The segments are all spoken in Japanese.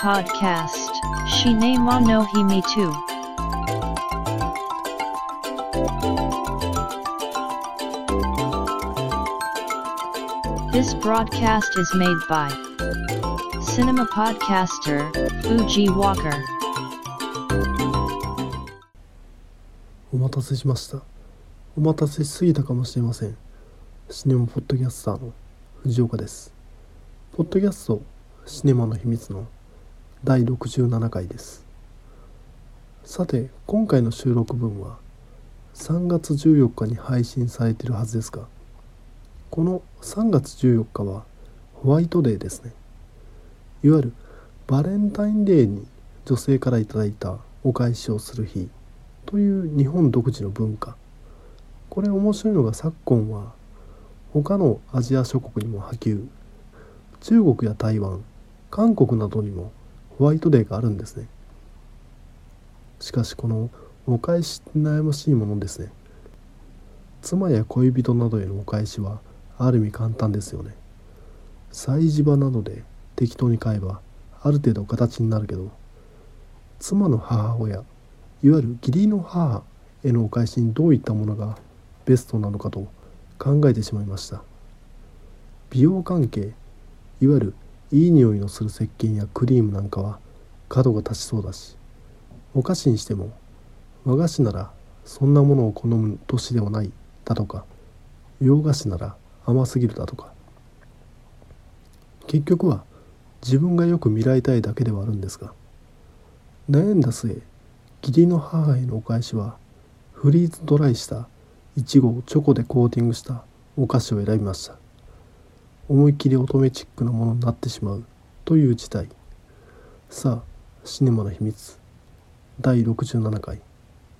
Podcast Shinema no Himi 2 This broadcast is made by Cinema Podcaster Fuji Walker. お待たせしましたお待たせしすぎたかもしれませんシネマポッドキャスターの藤岡ですポッドキャストシネマの秘密の第67回です。さて今回の収録分は3月14日に配信されているはずですがこの3月14日はホワイトデーですね。いわゆるバレンタインデーに女性からいいたお返しをする日という日本独自の文化。これ面白いのが昨今は他のアジア諸国にも波及。中国や台湾韓国などにもホワイトデーがあるんですね。しかしこのお返しって悩ましいものですね。妻や恋人などへのお返しはある意味簡単ですよね。催事場などで適当に買えばある程度形になるけど妻の母親いわゆる義理の母へのお返しにどういったものがベストなのかと考えてしまいました。美容関係いわゆるいい匂いのする石鹸やクリームなんかは角が立ちそうだしお菓子にしても和菓子ならそんなものを好む年ではないだとか洋菓子なら甘すぎるだとか。結局は自分がよく見られたいだけではあるんですが悩んだ末義理の母へのお返しはフリーズドライしたいちごをチョコでコーティングしたお菓子を選びました。思いっきり乙女チックなものになってしまう。という事態。さあシネマの秘密。第67回。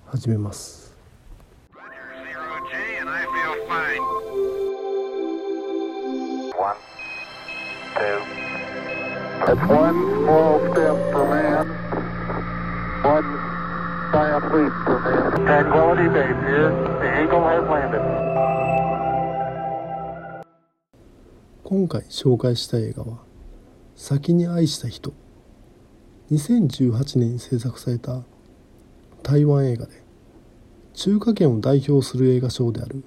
始めます。今回紹介した映画は「先に愛した人」2018年に制作された台湾映画で中華圏を代表する映画賞である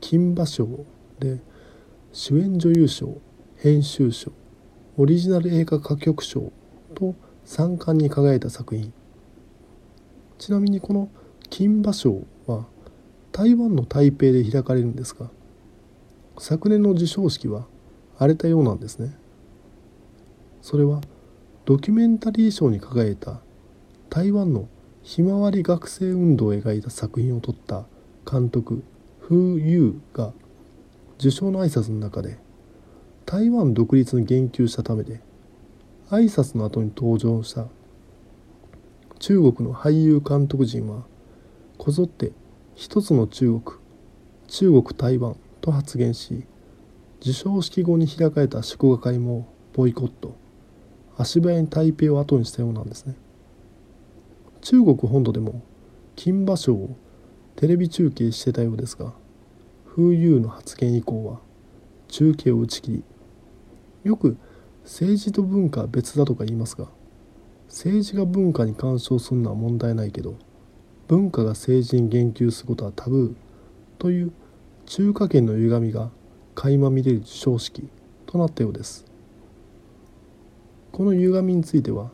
金馬賞で主演女優賞編集賞オリジナル映画歌曲賞と3冠に輝いた作品。ちなみにこの金馬賞は台湾の台北で開かれるんですが昨年の授賞式は荒れたようなんですね。それはドキュメンタリー賞に輝いた台湾のひまわり学生運動を描いた作品を撮った監督フー・ユーが受賞の挨拶の中で台湾独立に言及したためで挨拶の後に登場した中国の俳優監督陣はこぞって一つの中国中国台湾と発言し授賞式後に開かれた祝賀会もボイコット。足早に台北を後にしたようなんですね。中国本土でも金馬賞をテレビ中継してたようですが風流の発言以降は中継を打ち切りよく政治と文化は別だとか言いますが政治が文化に干渉するのは問題ないけど文化が政治に言及することはタブーという中華圏の歪みが垣間見れる授賞式となったようです。この歪みについては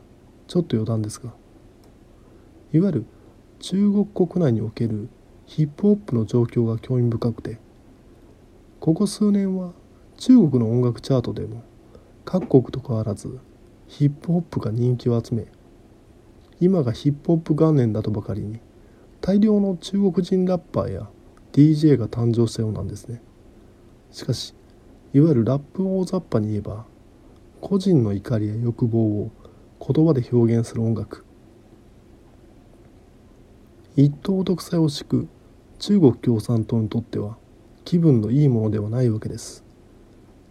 ちょっと余談ですがいわゆる中国国内におけるヒップホップの状況が興味深くてここ数年は中国の音楽チャートでも各国と変わらずヒップホップが人気を集め今がヒップホップ元年だとばかりに大量の中国人ラッパーや DJ が誕生したようなんですね。しかしいわゆるラップを大雑把に言えば個人の怒りや欲望を言葉で表現する音楽一党独裁を敷く中国共産党にとっては気分のいいものではないわけです。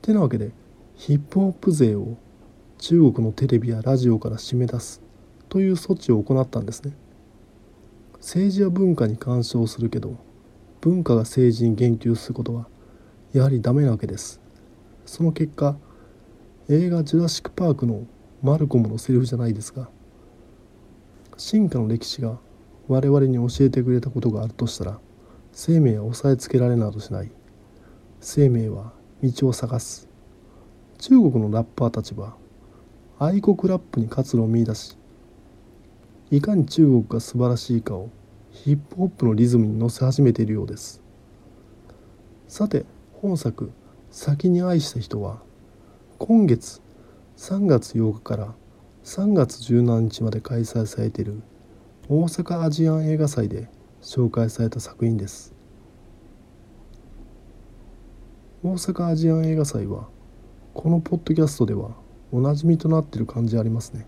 てなわけでヒップホップ税を中国のテレビやラジオから締め出すという措置を行ったんですね。政治や文化に干渉するけど文化が政治に言及することはやはりダメなわけです。その結果映画「ジュラシック・パーク」のマルコムのセリフじゃないですが進化の歴史が我々に教えてくれたことがあるとしたら生命は押さえつけられなどしない。生命は道を探す。中国のラッパーたちは愛国ラップに活路を見出しいかに中国が素晴らしいかをヒップホップのリズムに乗せ始めているようです。さて本作「先に愛した人」は今月3月8日から3月17日まで開催されている大阪アジアン映画祭で紹介された作品です。大阪アジアン映画祭はこのポッドキャストではおなじみとなっている感じありますね。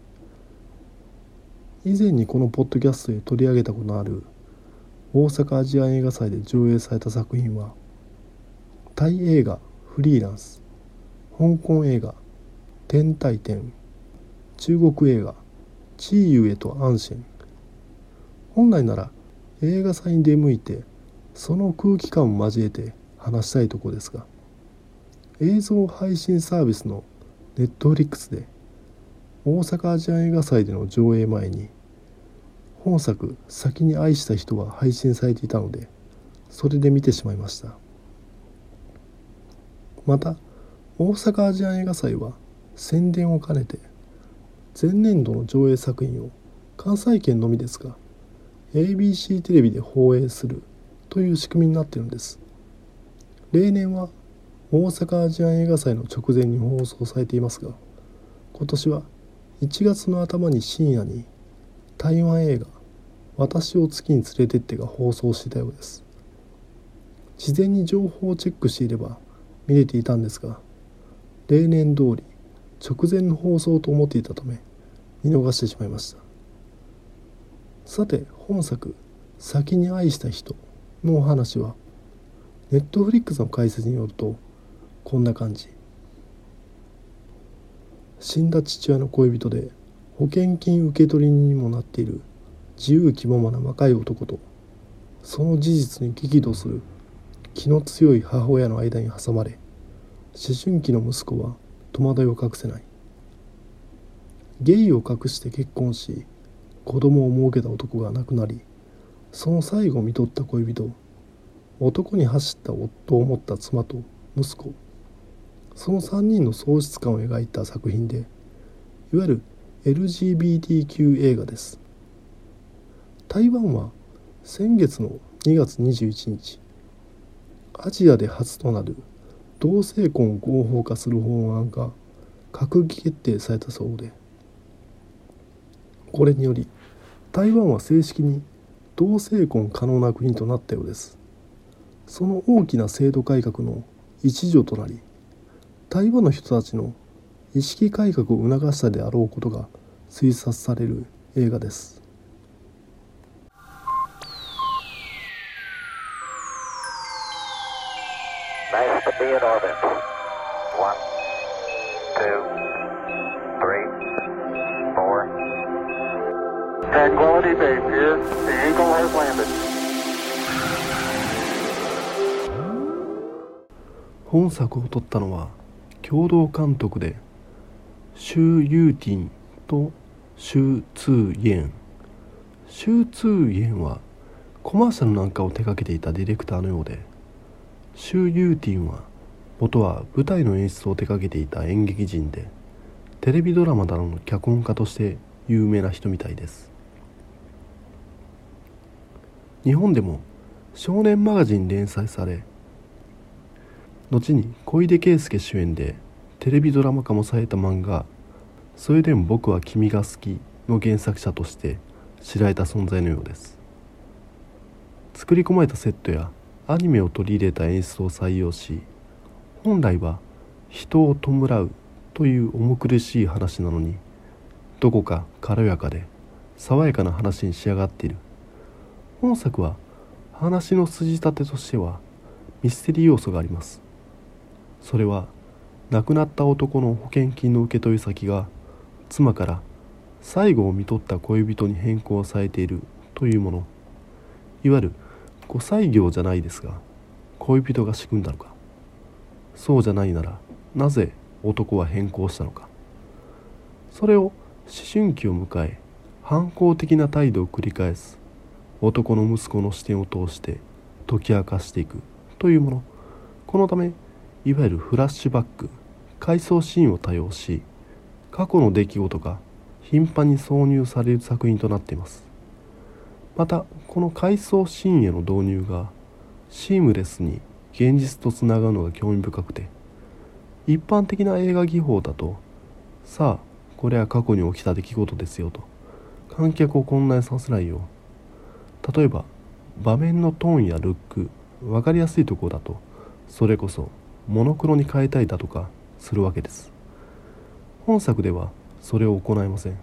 以前にこのポッドキャストで取り上げたことのある大阪アジアン映画祭で上映された作品はタイ映画「フリーランス」香港映画「天体天」中国映画「チーユエとアンシェン」本来なら映画祭に出向いてその空気感を交えて話したいとこですが映像配信サービスのネットフリックスで大阪アジア映画祭での上映前に本作「先に愛した人」が配信されていたのでそれで見てしまいました。また大阪アジア映画祭は宣伝を兼ねて前年度の上映作品を関西圏のみですが ABC テレビで放映するという仕組みになっているんです。例年は大阪アジア映画祭の直前に放送されていますが今年は1月の頭に深夜に台湾映画「私を月に連れてって」が放送していたようです。事前に情報をチェックしていれば見れていたんですが例年通り直前の放送と思っていたため見逃してしまいました。さて本作「先に愛した人」のお話はネットフリックスの解説によるとこんな感じ。死んだ父親の恋人で保険金受取人にもなっている自由気ままな若い男とその事実に激怒する気の強い母親の間に挟まれ思春期の息子は戸惑いを隠せない。ゲイを隠して結婚し子供を設けた男が亡くなりその最後を見とった恋人男に走った夫を持った妻と息子その3人の喪失感を描いた作品でいわゆる LGBTQ 映画です。台湾は先月の2月21日アジアで初となる同性婚を合法化する法案が閣議決定されたそうでこれにより台湾は正式に同性婚可能な国となったようです。その大きな制度改革の一助となり台湾の人たちの意識改革を促したであろうことが推察される映画です。本作を撮ったのは共同監督でシュー・ユーティンとシュー・ツー・イエン。シュー・ツー・イエンはコマーシャルなんかを手掛けていたディレクターのようでシュー・ユーティンは元は舞台の演出を手掛けていた演劇人でテレビドラマなどの脚本家として有名な人みたいです。日本でも少年マガジン連載され後に小出圭介主演でテレビドラマ化もされた漫画「それでも僕は君が好き」の原作者として知られた存在のようです。作り込まれたセットやアニメを取り入れた演出を採用し本来は人を弔うという重苦しい話なのにどこか軽やかで爽やかな話に仕上がっている。本作は話の筋立てとしてはミステリー要素があります。それは亡くなった男の保険金の受け取り先が妻から最後を見とった恋人に変更されているというもの。いわゆる5歳業じゃないですが恋人が仕組んだのか。そうじゃないならなぜ男は変更したのか。それを思春期を迎え反抗的な態度を繰り返す男の息子の視点を通して解き明かしていくというもの。このためいわゆるフラッシュバック回想シーンを多用し過去の出来事が頻繁に挿入される作品となっています。またこの回想シーンへの導入がシームレスに現実とつながるのが興味深くて一般的な映画技法だとさあこれは過去に起きた出来事ですよと観客を混乱させないよう例えば場面のトーンやルック分かりやすいところだとそれこそモノクロに変えたいだとかするわけです。本作ではそれを行いません。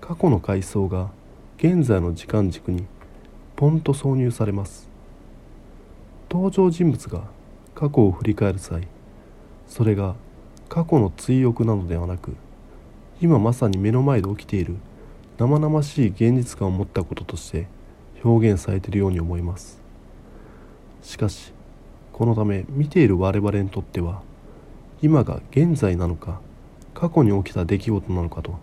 過去の回想が現在の時間軸にポンと挿入されます。登場人物が過去を振り返る際それが過去の追憶なのではなく今まさに目の前で起きている生々しい現実感を持ったこととして表現されているように思います。しかしこのため見ている我々にとっては今が現在なのか過去に起きた出来事なのかと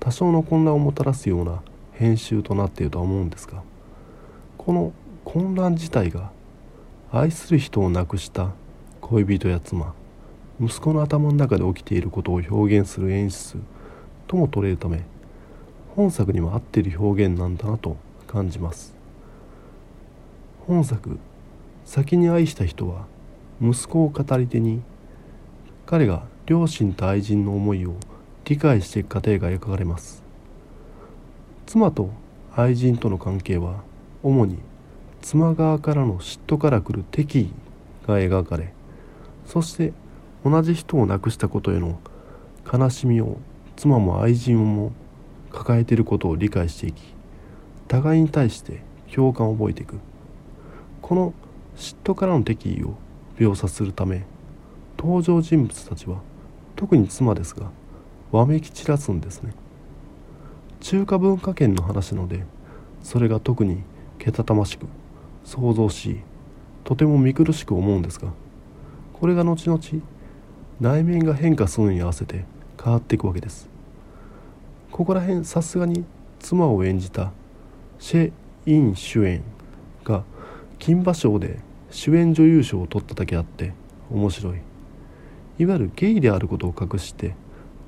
多少の混乱をもたらすような編集となっているとは思うんですがこの混乱自体が愛する人を亡くした恋人や妻息子の頭の中で起きていることを表現する演出とも取れるため本作にも合っている表現なんだなと感じます。本作先に愛した人は息子を語り手に彼が両親と愛人の思いを理解していく過程が描かれます。妻と愛人との関係は主に妻側からの嫉妬から来る敵意が描かれそして同じ人を亡くしたことへの悲しみを妻も愛人も抱えていることを理解していき互いに対して共感を覚えていく。この嫉妬からの敵意を描写するため登場人物たちは特に妻ですがわめき散らすんですね。中華文化圏の話なのでそれが特にけたたましく想像しとても見苦しく思うんですがこれが後々内面が変化するのに合わせて変わっていくわけです。ここら辺さすがに妻を演じたシェ・イン主演が金馬賞で主演女優賞を取っただけあって面白い。いわゆるゲイであることを隠して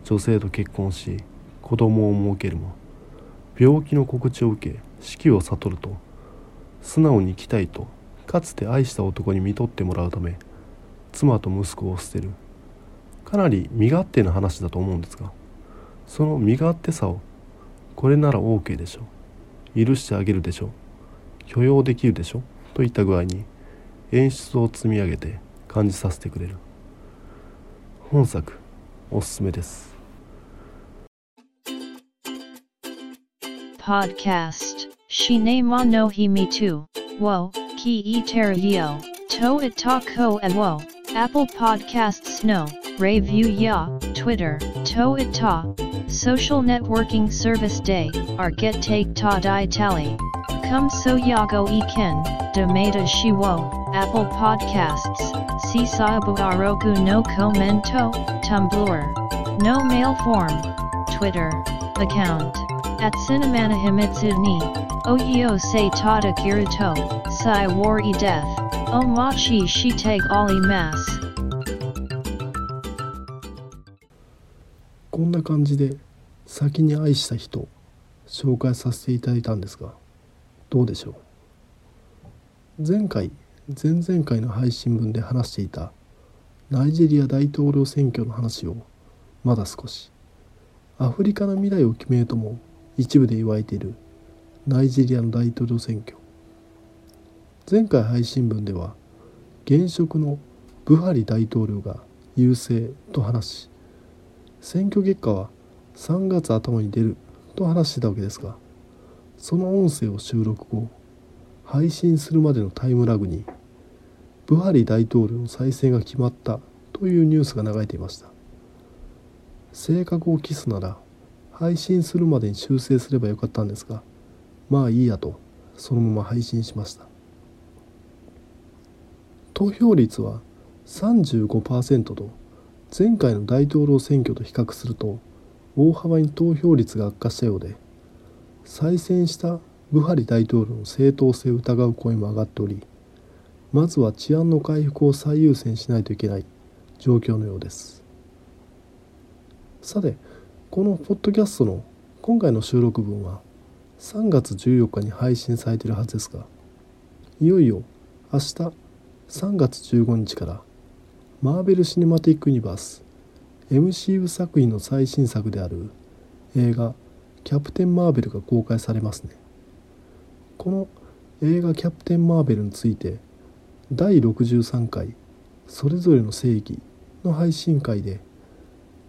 女性と結婚し子供を設けるも病気の告知を受け死期を悟ると素直に生きたいとかつて愛した男に見とってもらうため妻と息子を捨てる。かなり身勝手な話だと思うんですがその身勝手さをこれなら OK でしょ許してあげるでしょ許容できるでしょといった具合に演出を積み上げて感じさせてくれる本作おすすめです Podcast. Shine mo no hi me too. Wo, ki e terio. To Itako and wo. Apple Podcasts no. Review ya. Twitter. To Ita Social networking service day. Our get take ta di tally. Come so yago e ken. Demata shiwo. Apple Podcasts. Sisabu aroku no commento. Tumblr. No mail form. Twitter. Account. At Cinemana Himitsu ni. Oyo se tada kiruto. Sai war e death. Omachi shiteg ali mas. こんな感じで先に愛した人紹介させていただいたんですがどうでしょう前回 前々回の配信分で話していたナイジェリア大統領選挙の話をまだ少しアフリカの未来を決めるとも一部で言われているナイジェリアの大統領選挙。前回配信分では現職のブハリ大統領が優勢と話し選挙結果は3月頭に出ると話してたわけですがその音声を収録後配信するまでのタイムラグにブハリ大統領の再選が決まったというニュースが流れていました。正確を期すなら配信するまでに修正すればよかったんですがまあいいやとそのまま配信しました。投票率は35%と前回の大統領選挙と比較すると大幅に投票率が悪化したようで再選したブハリ大統領の正当性を疑う声も上がっておりまずは治安の回復を最優先しないといけない状況のようです。さてこのポッドキャストの今回の収録分は3月14日に配信されているはずですがいよいよ明日3月15日からマーベル・シネマティック・ユニバース MCU 作品の最新作である映画「キャプテン・マーベル」が公開されますね。この映画「キャプテン・マーベル」について第63回「それぞれの正義」の配信会で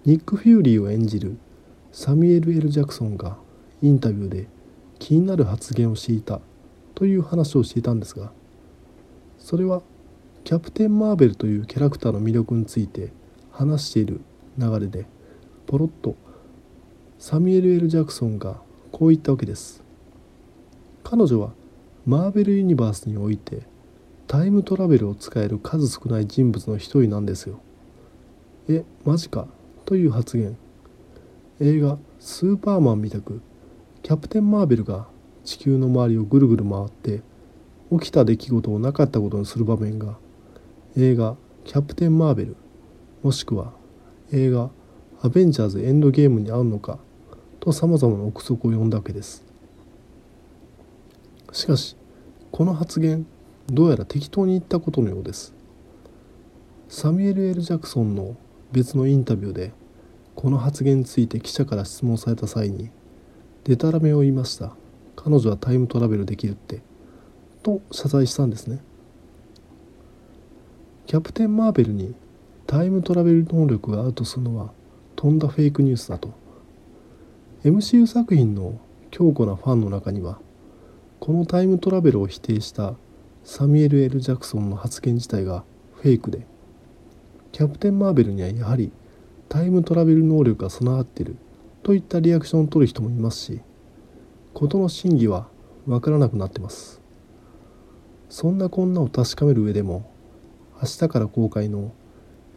ニック・フューリーを演じるサミュエル・エル・ジャクソンがインタビューで気になる発言をしていたという話をしていたんですがそれはキャプテン・マーベルというキャラクターの魅力について話している流れでポロッとサミュエル・エル・ジャクソンがこう言ったわけです。彼女はマーベル・ユニバースにおいてタイムトラベルを使える数少ない人物の一人なんですよ。えマジか？という発言。映画「スーパーマン」みたくキャプテン・マーベルが地球の周りをぐるぐる回って起きた出来事をなかったことにする場面が映画「キャプテン・マーベル」もしくは映画「アベンジャーズ・エンドゲーム」に合うのかとさまざまな憶測を呼んだわけです。しかしこの発言どうやら適当に言ったことのようです。サミュエル・エル・ジャクソンの別のインタビューでこの発言について記者から質問された際にデタラメを言いました。彼女はタイムトラベルできるって。と謝罪したんですね。キャプテン・マーベルにタイムトラベル能力があるとするのはとんだフェイクニュースだと。MCU 作品の強固なファンの中にはこのタイムトラベルを否定したサミュエル・エル・ジャクソンの発言自体がフェイクでキャプテン・マーベルにはやはりタイムトラベル能力が備わっているといったリアクションを取る人もいますし事の真偽は分からなくなってます。そんなこんなを確かめる上でも明日から公開の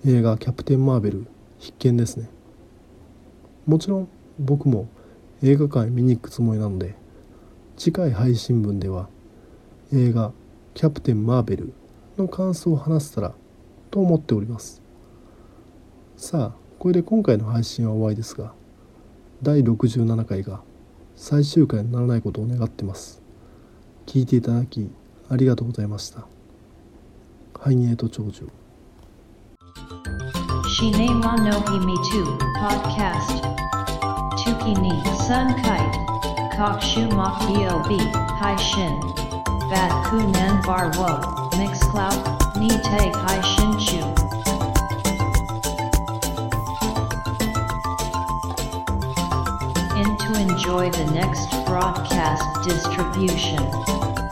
映画「キャプテン・マーベル」必見ですね。もちろん僕も映画館へ見に行くつもりなので次回配信分では映画「キャプテン・マーベル」の感想を話せたらと思っております。さあこれで今回の配信は終わりですが第67回が最終回にならないことを願ってます。聞いていただきありがとうございました。ハイニエート長寿。Shine wa no himi tu podcast. Tuki ni sun kite. Kokshu mok bob hai shin. Bat bar wo mix cloud ni shin chu. Enjoy the next broadcast distribution.